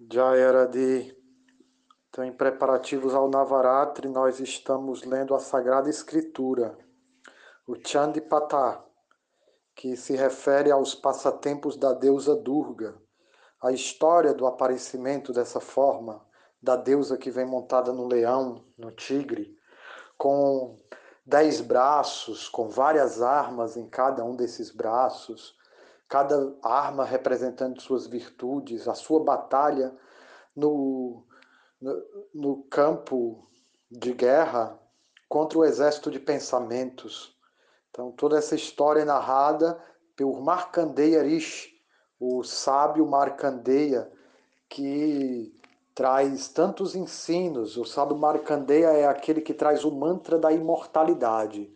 Jayaradi. Então, em preparativos ao Navaratri, nós estamos lendo a Sagrada Escritura, o Chandipata, que se refere aos passatempos da deusa Durga, a história do aparecimento dessa forma, da deusa que vem montada no leão, no tigre, com dez braços, com várias armas em cada um desses braços, cada arma representando suas virtudes, a sua batalha no, no, no campo de guerra contra o exército de pensamentos. Então, toda essa história é narrada por Markandeya Rishi, o sábio Markandeya, que traz tantos ensinos. O sábio Markandeya é aquele que traz o mantra da imortalidade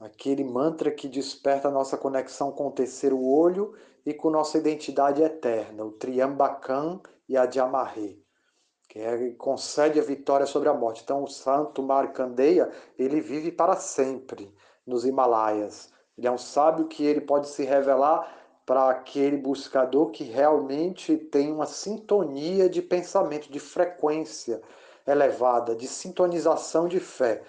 aquele mantra que desperta a nossa conexão com o terceiro olho e com nossa identidade eterna, o Triambakam e a Jamaré, que é, concede a vitória sobre a morte. Então, o santo Markandeya, ele vive para sempre nos Himalaias. Ele é um sábio que ele pode se revelar para aquele buscador que realmente tem uma sintonia de pensamento, de frequência elevada, de sintonização de fé.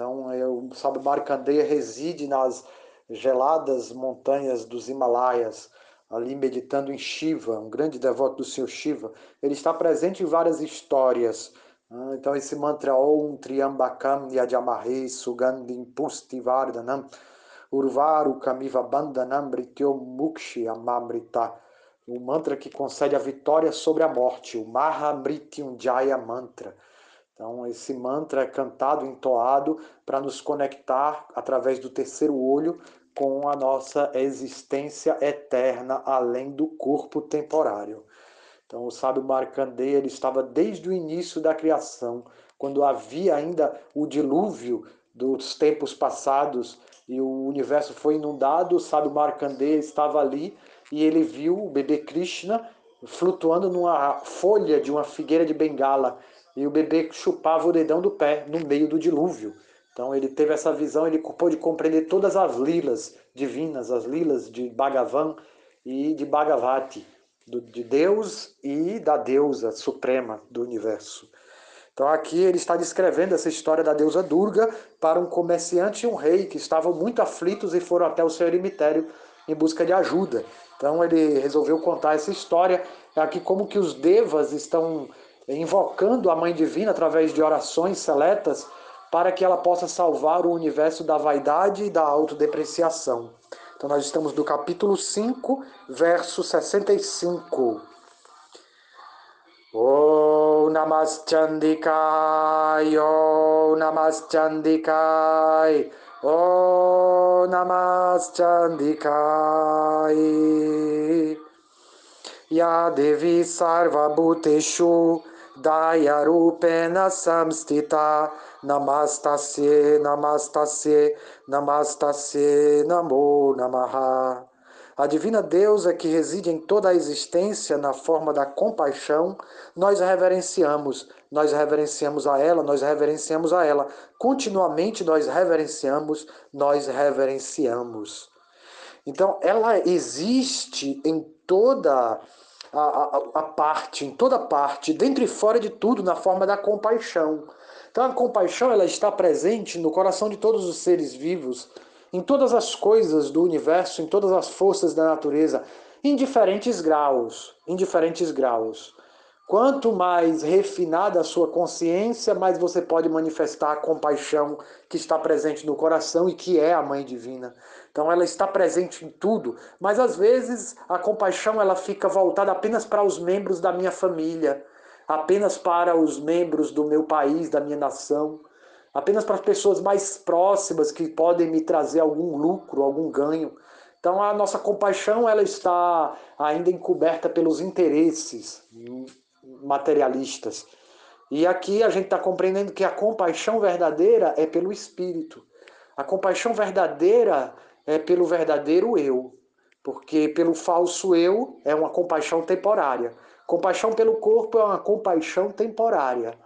Então, eu, sabe, Markandeya reside nas geladas montanhas dos Himalaias, ali meditando em Shiva, um grande devoto do Senhor Shiva. Ele está presente em várias histórias. Né? Então, esse mantra Om Triambakam Yajamahe Sugandhim Pustivardhanam Urvaru Kamiva Bandhanam Brityo Mukshi Amamrita. O mantra que concede a vitória sobre a morte, o Mahamrityunjaya Mantra. Então, esse mantra é cantado, entoado, para nos conectar através do terceiro olho com a nossa existência eterna além do corpo temporário. Então, o sábio Markandeya ele estava desde o início da criação, quando havia ainda o dilúvio dos tempos passados e o universo foi inundado, o sábio Markandeya estava ali e ele viu o bebê Krishna flutuando numa folha de uma figueira de bengala e o bebê chupava o dedão do pé no meio do dilúvio. Então ele teve essa visão, ele pôde compreender todas as lilas divinas, as lilas de Bhagavan e de Bhagavati, do, de Deus e da deusa suprema do universo. Então aqui ele está descrevendo essa história da deusa Durga para um comerciante e um rei que estavam muito aflitos e foram até o seu cemitério em busca de ajuda. Então ele resolveu contar essa história aqui como que os devas estão invocando a Mãe Divina através de orações seletas para que ela possa salvar o universo da vaidade e da autodepreciação. Então nós estamos no capítulo 5, verso 65. Oh Namaschandikai, Oh Namaschandikai, Oh Namaschandikai. Ya Devi Sarva Bhuteshu Dayarupena Samstita Namastasye Namastasye Namastasye Namo Namaha a divina deusa que reside em toda a existência na forma da compaixão, nós reverenciamos, nós reverenciamos a ela, nós reverenciamos a ela. Continuamente nós reverenciamos, nós reverenciamos. Então, ela existe em toda a, a, a parte, em toda parte, dentro e fora de tudo, na forma da compaixão. Então a compaixão ela está presente no coração de todos os seres vivos, em todas as coisas do universo, em todas as forças da natureza, em diferentes graus, em diferentes graus. Quanto mais refinada a sua consciência, mais você pode manifestar a compaixão que está presente no coração e que é a Mãe Divina. Então ela está presente em tudo, mas às vezes a compaixão ela fica voltada apenas para os membros da minha família, apenas para os membros do meu país, da minha nação, apenas para as pessoas mais próximas que podem me trazer algum lucro, algum ganho. Então a nossa compaixão ela está ainda encoberta pelos interesses materialistas. E aqui a gente está compreendendo que a compaixão verdadeira é pelo Espírito. A compaixão verdadeira é pelo verdadeiro eu, porque pelo falso eu é uma compaixão temporária. Compaixão pelo corpo é uma compaixão temporária.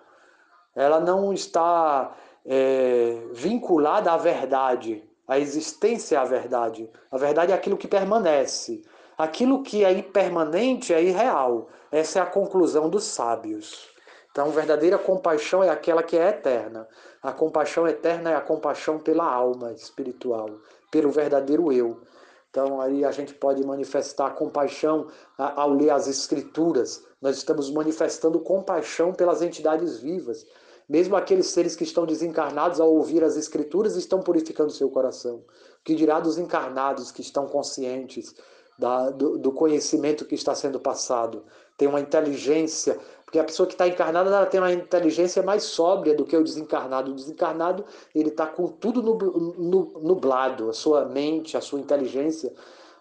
Ela não está é, vinculada à verdade, à existência à verdade. A verdade é aquilo que permanece. Aquilo que é impermanente é irreal. Essa é a conclusão dos sábios. Então, verdadeira compaixão é aquela que é eterna. A compaixão eterna é a compaixão pela alma espiritual, pelo verdadeiro eu. Então, aí a gente pode manifestar compaixão ao ler as Escrituras. Nós estamos manifestando compaixão pelas entidades vivas. Mesmo aqueles seres que estão desencarnados, ao ouvir as Escrituras, estão purificando seu coração. O que dirá dos encarnados que estão conscientes da, do, do, conhecimento que está sendo passado? Tem uma inteligência porque a pessoa que está encarnada ela tem uma inteligência mais sóbria do que o desencarnado. O desencarnado ele está com tudo nublado, a sua mente, a sua inteligência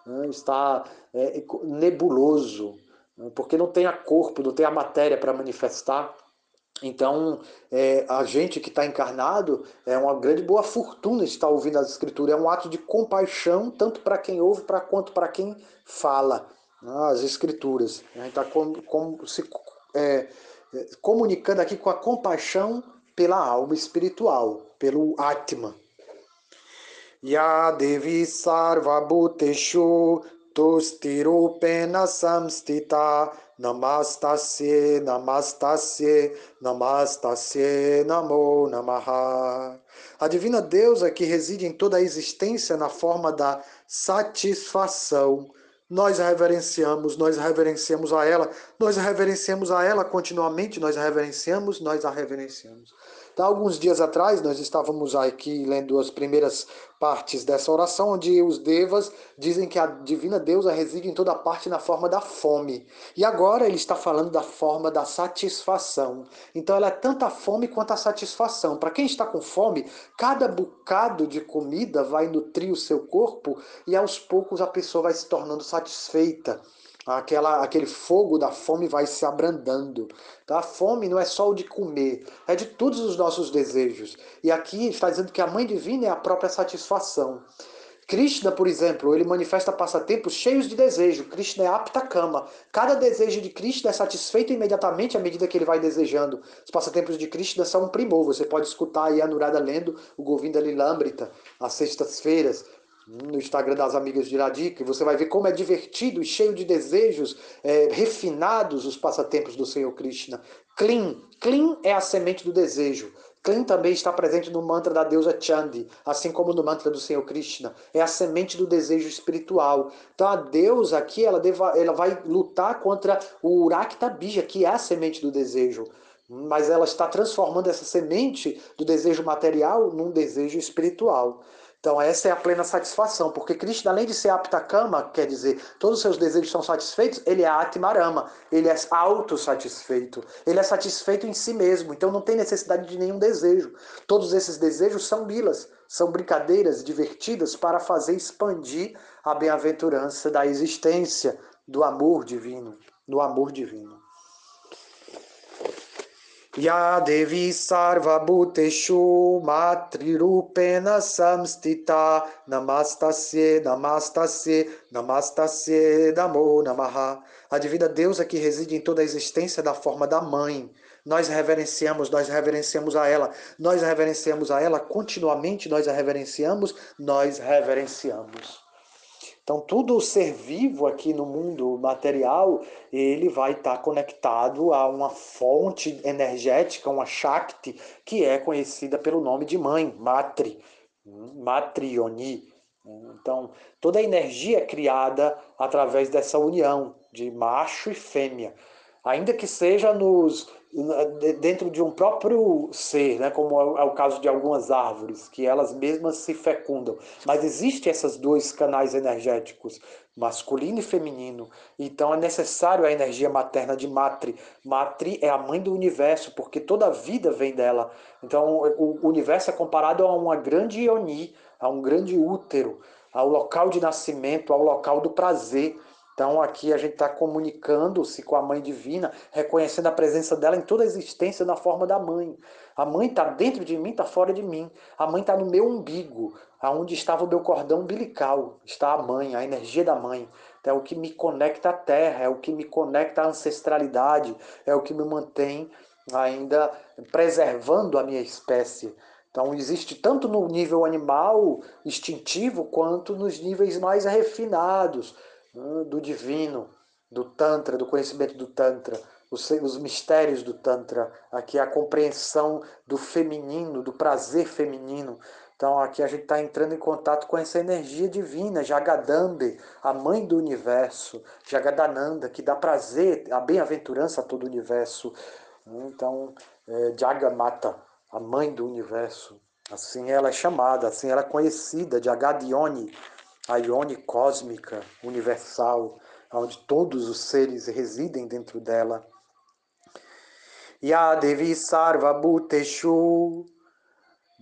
né, está é, nebuloso, né, porque não tem a corpo, não tem a matéria para manifestar. Então, é, a gente que está encarnado é uma grande boa fortuna estar ouvindo as escrituras. É um ato de compaixão, tanto para quem ouve pra, quanto para quem fala né, as escrituras. A gente está se é, é, comunicando aqui com a compaixão pela alma espiritual, pelo Atma. Ya Devi Sarva Bhuteshu Tustirupena Samstita Namastasye Namastasye Namastasye Namo Namaha. A divina deusa que reside em toda a existência na forma da satisfação nós reverenciamos, nós reverenciamos a ela, nós reverenciamos a ela continuamente, nós reverenciamos, nós a reverenciamos. Então, alguns dias atrás, nós estávamos aqui lendo as primeiras partes dessa oração, onde os devas dizem que a divina deusa reside em toda parte na forma da fome. E agora ele está falando da forma da satisfação. Então, ela é tanto a fome quanto a satisfação. Para quem está com fome, cada bocado de comida vai nutrir o seu corpo e aos poucos a pessoa vai se tornando satisfeita aquela, aquele fogo da fome vai se abrandando. Tá? A fome não é só o de comer, é de todos os nossos desejos. E aqui está dizendo que a mãe divina é a própria satisfação. Krishna, por exemplo, ele manifesta passatempos cheios de desejo. Krishna é apta cama. Cada desejo de Krishna é satisfeito imediatamente à medida que ele vai desejando. Os passatempos de Krishna são um primor. Você pode escutar aí a Nurada lendo o Govinda Lilamrita às sextas-feiras no Instagram das amigas de Iradica, você vai ver como é divertido e cheio de desejos é, refinados os passatempos do Senhor Krishna. Clean, clean é a semente do desejo. Clean também está presente no mantra da deusa Chandi, assim como no mantra do Senhor Krishna. É a semente do desejo espiritual. Então a deusa aqui, ela, deva, ela vai lutar contra o Urakta Bija, que é a semente do desejo. Mas ela está transformando essa semente do desejo material num desejo espiritual. Então essa é a plena satisfação, porque Cristo, além de ser aptakama, quer dizer, todos os seus desejos são satisfeitos, ele é atmarama, ele é autossatisfeito, ele é satisfeito em si mesmo, então não tem necessidade de nenhum desejo. Todos esses desejos são bilas, são brincadeiras divertidas para fazer expandir a bem-aventurança da existência, do amor divino, do amor divino. या देवी सार्वभूतेषु मातृरूपेण संस्थिता नमस्तस्ये नमस्तस्ये namaste namo namaha. A divina deusa que reside em toda a existência da forma da mãe. Nós reverenciamos, nós reverenciamos a ela, nós reverenciamos a ela continuamente, nós a reverenciamos, nós reverenciamos. Então, tudo ser vivo aqui no mundo material, ele vai estar conectado a uma fonte energética, uma Shakti, que é conhecida pelo nome de mãe, Matri, Matrioni. Então, toda a energia é criada através dessa união de macho e fêmea ainda que seja nos, dentro de um próprio ser, né, como é o caso de algumas árvores, que elas mesmas se fecundam. Mas existem esses dois canais energéticos, masculino e feminino. Então é necessário a energia materna de Matri. Matri é a mãe do universo, porque toda a vida vem dela. Então o universo é comparado a uma grande Ioni, a um grande útero, ao local de nascimento, ao local do prazer. Então aqui a gente está comunicando-se com a Mãe Divina, reconhecendo a presença dela em toda a existência na forma da Mãe. A Mãe está dentro de mim, está fora de mim. A Mãe está no meu umbigo, aonde estava o meu cordão umbilical. Está a Mãe, a energia da Mãe. É o que me conecta à Terra, é o que me conecta à ancestralidade, é o que me mantém ainda preservando a minha espécie. Então, existe tanto no nível animal, instintivo, quanto nos níveis mais refinados do divino, do Tantra, do conhecimento do Tantra, os, os mistérios do Tantra, aqui a compreensão do feminino, do prazer feminino. Então aqui a gente está entrando em contato com essa energia divina, Jagadambe, a mãe do universo, Jagadananda, que dá prazer, a bem-aventurança a todo o universo. Então, é, Jagamata, a mãe do universo. Assim ela é chamada, assim ela é conhecida, de Agadione, a Ione cósmica, universal, onde todos os seres residem dentro dela. Ya Devi Sarva Bhuteshu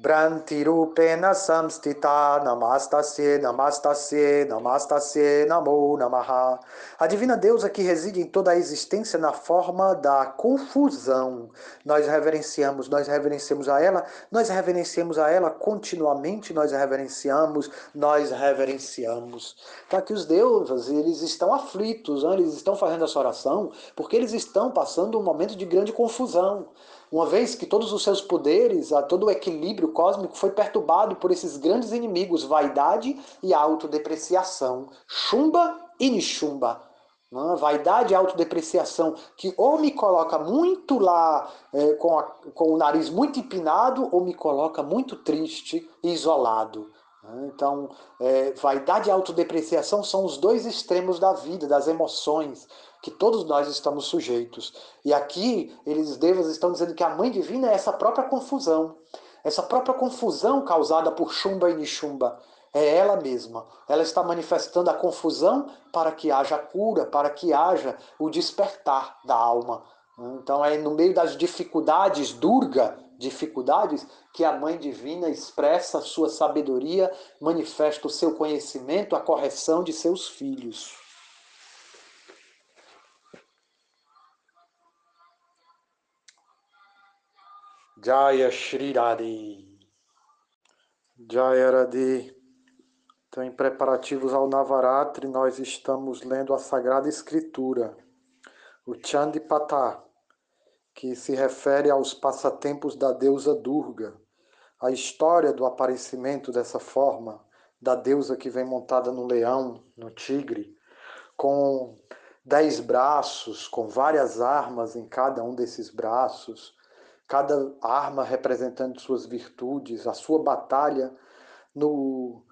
Brantirupena samstita namastasye namastasye namastasye namo namaha. A divina deusa que reside em toda a existência na forma da confusão. Nós reverenciamos, nós reverenciamos a ela, nós reverenciamos a ela continuamente, nós reverenciamos, nós reverenciamos. Então aqui os deuses, eles estão aflitos, né? eles estão fazendo essa oração porque eles estão passando um momento de grande confusão uma vez que todos os seus poderes, todo o equilíbrio cósmico foi perturbado por esses grandes inimigos, vaidade e autodepreciação. Chumba e Nishumba. Né? Vaidade e autodepreciação, que ou me coloca muito lá é, com, a, com o nariz muito empinado, ou me coloca muito triste e isolado. Né? Então, é, vaidade e autodepreciação são os dois extremos da vida, das emoções que todos nós estamos sujeitos. E aqui, eles devas estão dizendo que a mãe divina é essa própria confusão. Essa própria confusão causada por Shumba e Nishumba. É ela mesma. Ela está manifestando a confusão para que haja cura, para que haja o despertar da alma. Então é no meio das dificuldades, Durga, dificuldades, que a Mãe Divina expressa sua sabedoria, manifesta o seu conhecimento, a correção de seus filhos. Jaya Shri Radhe. Jaya Radhe. Então, em preparativos ao Navaratri, nós estamos lendo a Sagrada Escritura, o Chandipata, que se refere aos passatempos da deusa Durga, a história do aparecimento dessa forma, da deusa que vem montada no leão, no tigre, com dez braços, com várias armas em cada um desses braços, cada arma representando suas virtudes, a sua batalha no,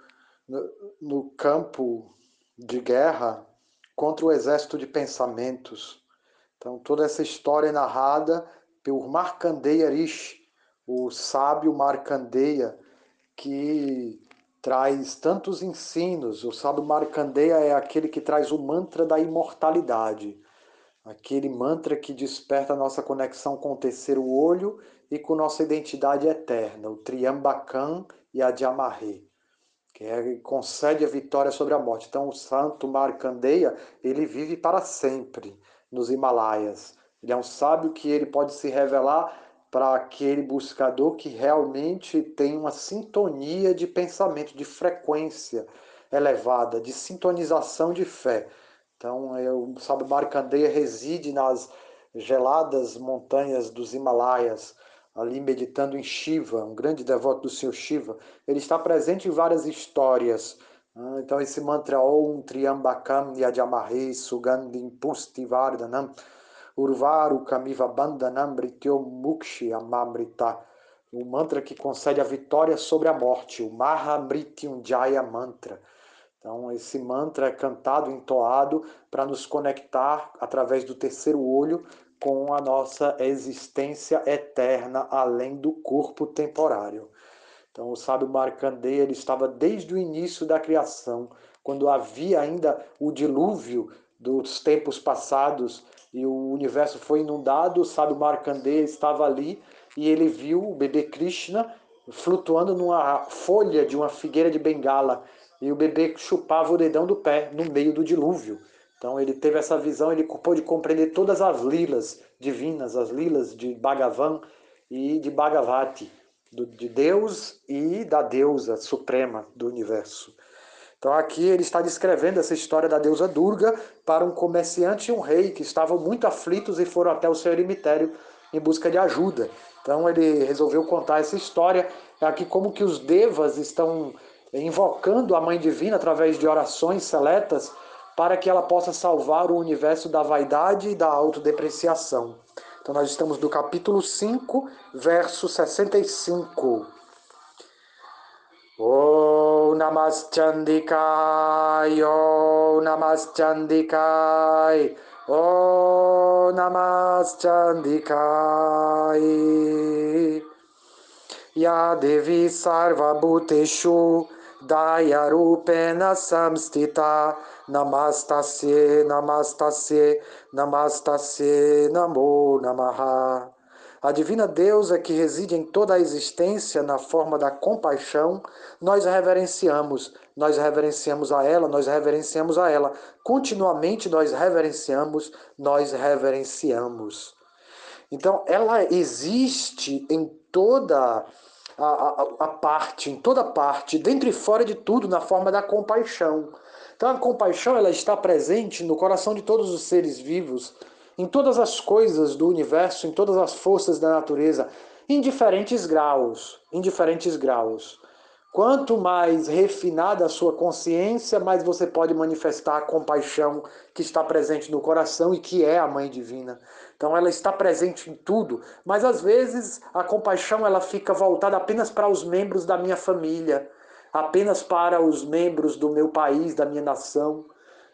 no, no campo de guerra contra o exército de pensamentos. Então, toda essa história é narrada por Markandeya Rishi, o sábio Markandeya, que traz tantos ensinos. O sábio Markandeya é aquele que traz o mantra da imortalidade aquele mantra que desperta a nossa conexão com o terceiro olho e com nossa identidade eterna, o Triambakam e a Diamarre, que é, concede a vitória sobre a morte. Então, o santo Markandeya, ele vive para sempre nos Himalaias. Ele é um sábio que ele pode se revelar para aquele buscador que realmente tem uma sintonia de pensamento, de frequência elevada, de sintonização de fé. Então, eu, sabe, Markandeya reside nas geladas montanhas dos Himalaias, ali meditando em Shiva, um grande devoto do Senhor Shiva. Ele está presente em várias histórias. Né? Então, esse mantra Om Triambakam Yajamahe Sugandhim Pustivardhanam Urvaru Kamiva Bandhanam Brityo Mukshi Amamrita. O mantra que concede a vitória sobre a morte, o Mahamrityunjaya Mantra. Então, esse mantra é cantado, entoado, para nos conectar através do terceiro olho com a nossa existência eterna além do corpo temporário. Então, o sábio Markandeya ele estava desde o início da criação, quando havia ainda o dilúvio dos tempos passados e o universo foi inundado, o sábio Markandeya estava ali e ele viu o bebê Krishna flutuando numa folha de uma figueira de bengala e o bebê chupava o dedão do pé no meio do dilúvio. Então ele teve essa visão, ele pôde compreender todas as lilas divinas, as lilas de Bhagavan e de Bhagavati, de Deus e da deusa suprema do universo. Então aqui ele está descrevendo essa história da deusa Durga para um comerciante e um rei que estavam muito aflitos e foram até o seu cemitério em busca de ajuda. Então ele resolveu contar essa história aqui como que os devas estão invocando a Mãe Divina através de orações seletas para que ela possa salvar o universo da vaidade e da autodepreciação. Então nós estamos no capítulo 5, verso 65. Oh Namaschandikai, Oh Namaschandikai, Oh Namaschandikai. Ya Devi Sarva Bhuteshu Dayarupena Samstita Namastasye Namastasye Namastasye Namo Namaha a divina deusa que reside em toda a existência na forma da compaixão, nós reverenciamos, nós reverenciamos a ela, nós reverenciamos a ela. Continuamente nós reverenciamos, nós reverenciamos. Então, ela existe em toda a, a, a, parte, em toda parte, dentro e fora de tudo, na forma da compaixão. Então, a compaixão ela está presente no coração de todos os seres vivos, em todas as coisas do universo, em todas as forças da natureza, em diferentes graus, em diferentes graus. Quanto mais refinada a sua consciência, mais você pode manifestar a compaixão que está presente no coração e que é a Mãe Divina. Então ela está presente em tudo, mas às vezes a compaixão ela fica voltada apenas para os membros da minha família, apenas para os membros do meu país, da minha nação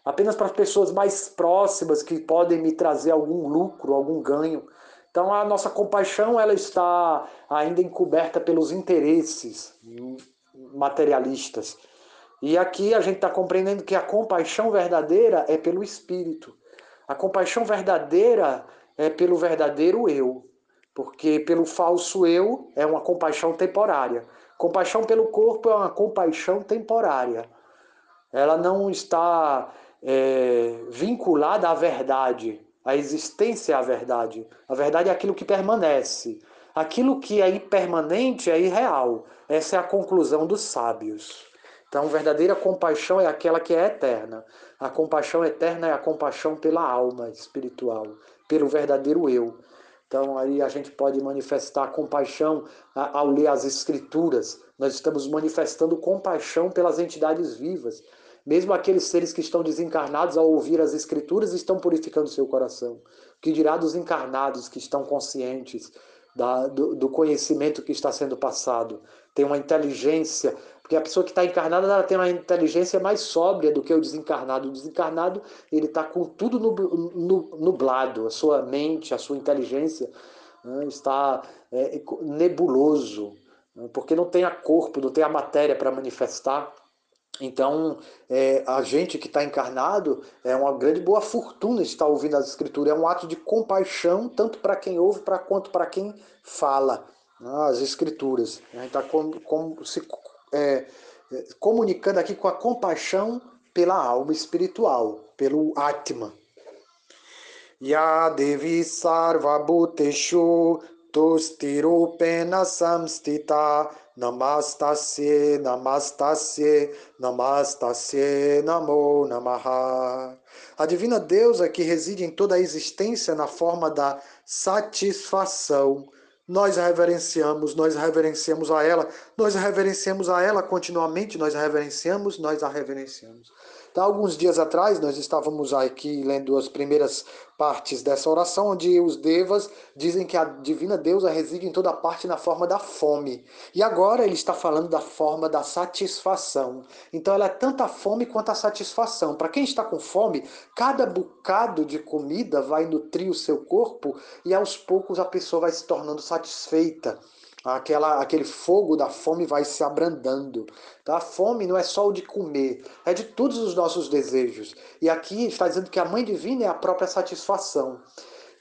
apenas para as pessoas mais próximas que podem me trazer algum lucro, algum ganho. Então a nossa compaixão ela está ainda encoberta pelos interesses materialistas. E aqui a gente está compreendendo que a compaixão verdadeira é pelo Espírito. A compaixão verdadeira é pelo verdadeiro eu. Porque pelo falso eu é uma compaixão temporária. Compaixão pelo corpo é uma compaixão temporária. Ela não está é, vinculada à verdade. A existência é a verdade. A verdade é aquilo que permanece. Aquilo que é impermanente é irreal. Essa é a conclusão dos sábios. Então, verdadeira compaixão é aquela que é eterna. A compaixão eterna é a compaixão pela alma espiritual, pelo verdadeiro eu. Então, aí a gente pode manifestar compaixão ao ler as Escrituras. Nós estamos manifestando compaixão pelas entidades vivas. Mesmo aqueles seres que estão desencarnados, ao ouvir as Escrituras, estão purificando seu coração. O que dirá dos encarnados que estão conscientes da, do, do, conhecimento que está sendo passado? Tem uma inteligência, porque a pessoa que está encarnada ela tem uma inteligência mais sóbria do que o desencarnado. O desencarnado ele está com tudo nublado, a sua mente, a sua inteligência né, está é, nebuloso, né, porque não tem a corpo, não tem a matéria para manifestar. Então, é, a gente que está encarnado é uma grande boa fortuna estar ouvindo as escrituras. É um ato de compaixão, tanto para quem ouve pra, quanto para quem fala as escrituras. A gente está com, com, se é, é, comunicando aqui com a compaixão pela alma espiritual, pelo Atma. Ya Devi Sarva Bhuteshu Tustirupena Samstita Namastasye, Namastasye, Namastasye, Namo Namaha. A divina deusa que reside em toda a existência na forma da satisfação. Nós reverenciamos, nós reverenciamos a ela, nós reverenciamos a ela continuamente, nós reverenciamos, nós a reverenciamos. Então, alguns dias atrás, nós estávamos aqui lendo as primeiras partes dessa oração, onde os devas dizem que a divina deusa reside em toda parte na forma da fome. E agora ele está falando da forma da satisfação. Então, ela é tanto a fome quanto a satisfação. Para quem está com fome, cada bocado de comida vai nutrir o seu corpo e aos poucos a pessoa vai se tornando satisfeita aquela, aquele fogo da fome vai se abrandando. Tá? A fome não é só o de comer, é de todos os nossos desejos. E aqui está dizendo que a mãe divina é a própria satisfação.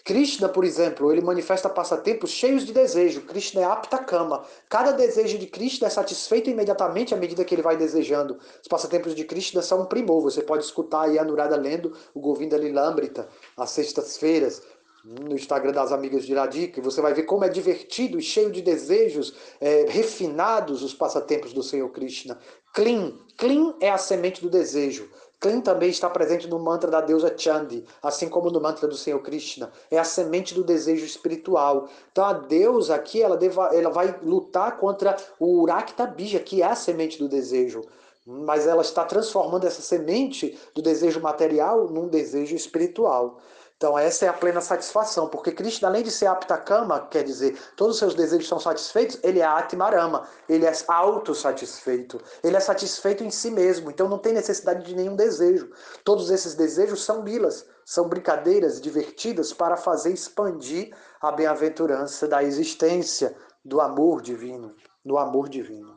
Krishna, por exemplo, ele manifesta passatempos cheios de desejo. Krishna é apta cama. Cada desejo de Krishna é satisfeito imediatamente à medida que ele vai desejando. Os passatempos de Krishna são um primor. Você pode escutar aí a Nurada lendo o Govinda Lilambrita às sextas-feiras no Instagram das amigas de Iradica, você vai ver como é divertido e cheio de desejos é, refinados os passatempos do Senhor Krishna. Clean, clean é a semente do desejo. Clean também está presente no mantra da deusa Chandi, assim como no mantra do Senhor Krishna. É a semente do desejo espiritual. Então a deusa aqui, ela, deva, ela vai lutar contra o Urakta Bija, que é a semente do desejo. mas ela está transformando essa semente do desejo material num desejo espiritual. Então, essa é a plena satisfação, porque Krishna, além de ser aptakama, quer dizer, todos os seus desejos são satisfeitos, ele é atmarama, ele é autossatisfeito, ele é satisfeito em si mesmo, então não tem necessidade de nenhum desejo. Todos esses desejos são bilas, são brincadeiras divertidas para fazer expandir a bem-aventurança da existência, do amor divino, do amor divino.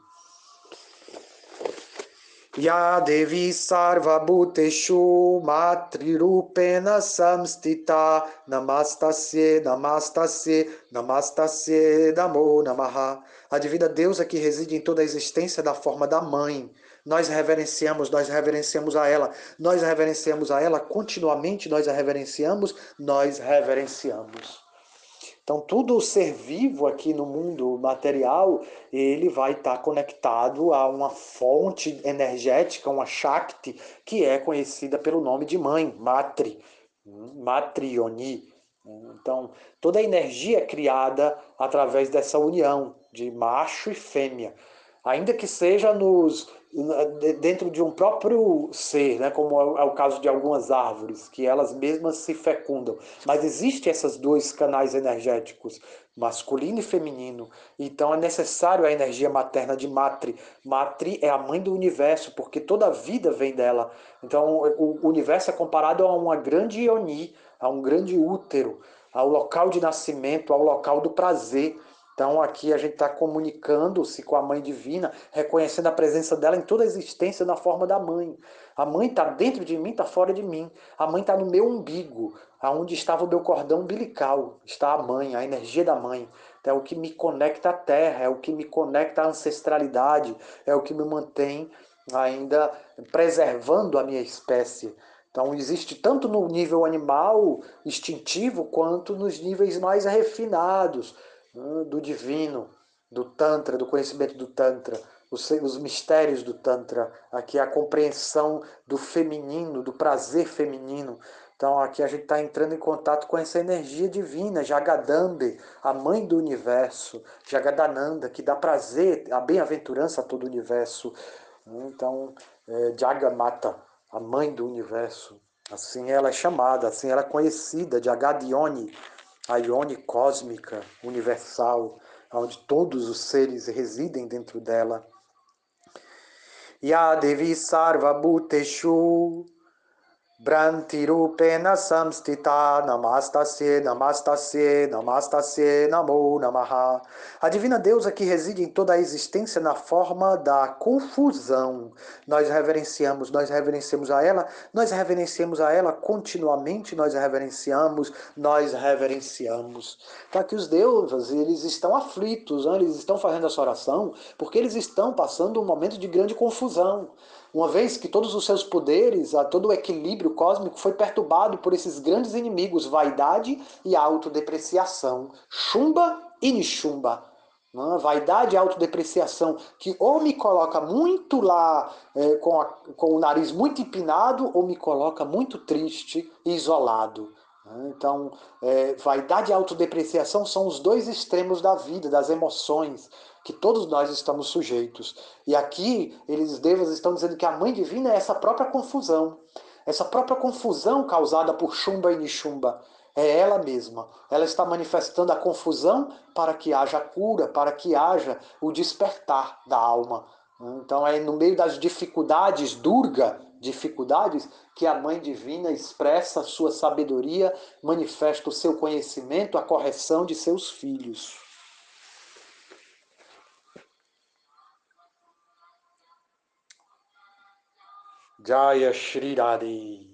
Ya Devi Sarvabhuteshu Matrirupena Samstita Namastasye Namastasye Namastasye Namo Namaha A divina deusa que reside em toda a existência da forma da mãe. Nós reverenciamos, nós reverenciamos a ela, nós reverenciamos a ela continuamente, nós a reverenciamos, nós reverenciamos. Então, todo ser vivo aqui no mundo material, ele vai estar conectado a uma fonte energética, uma Shakti, que é conhecida pelo nome de mãe, Matri, Matrioni. Então, toda a energia é criada através dessa união de macho e fêmea, ainda que seja nos dentro de um próprio ser, né, como é o caso de algumas árvores, que elas mesmas se fecundam. Mas existem esses dois canais energéticos, masculino e feminino. Então é necessário a energia materna de Matri. Matri é a mãe do universo, porque toda a vida vem dela. Então o universo é comparado a uma grande Ioni, a um grande útero, ao local de nascimento, ao local do prazer. Então aqui a gente está comunicando-se com a Mãe Divina, reconhecendo a presença dela em toda a existência na forma da Mãe. A Mãe está dentro de mim, está fora de mim. A Mãe está no meu umbigo, aonde estava o meu cordão umbilical. Está a Mãe, a energia da Mãe. É o que me conecta à Terra, é o que me conecta à ancestralidade, é o que me mantém ainda preservando a minha espécie. Então, existe tanto no nível animal, instintivo, quanto nos níveis mais refinados do divino, do Tantra, do conhecimento do Tantra, os, os mistérios do Tantra, aqui a compreensão do feminino, do prazer feminino. Então aqui a gente está entrando em contato com essa energia divina, Jagadambe, a mãe do universo, Jagadananda, que dá prazer, a bem-aventurança a todo o universo. Então, é, Jagamata, a mãe do universo. Assim ela é chamada, assim ela é conhecida, Jagadioni, a ione cósmica, universal, onde todos os seres residem dentro dela. Ya Devi Sarva Bhuteshu Brantirupena samstita namastasye namastasye namastasye namo namaha. A divina deusa que reside em toda a existência na forma da confusão. Nós reverenciamos, nós reverenciamos a ela, nós reverenciamos a ela continuamente, nós reverenciamos, nós reverenciamos. Então aqui os deuses, eles estão aflitos, né? eles estão fazendo essa oração porque eles estão passando um momento de grande confusão uma vez que todos os seus poderes, todo o equilíbrio cósmico foi perturbado por esses grandes inimigos, vaidade e autodepreciação, chumba e nishumba. Né? Vaidade e autodepreciação, que ou me coloca muito lá é, com, a, com o nariz muito empinado, ou me coloca muito triste e isolado. Né? Então, é, vaidade e autodepreciação são os dois extremos da vida, das emoções que todos nós estamos sujeitos. E aqui eles devas estão dizendo que a mãe divina é essa própria confusão, essa própria confusão causada por Chumba e Nishumba. É ela mesma. Ela está manifestando a confusão para que haja cura, para que haja o despertar da alma. Então é no meio das dificuldades, Durga, dificuldades, que a Mãe Divina expressa a sua sabedoria, manifesta o seu conhecimento, a correção de seus filhos. Jaya Shri.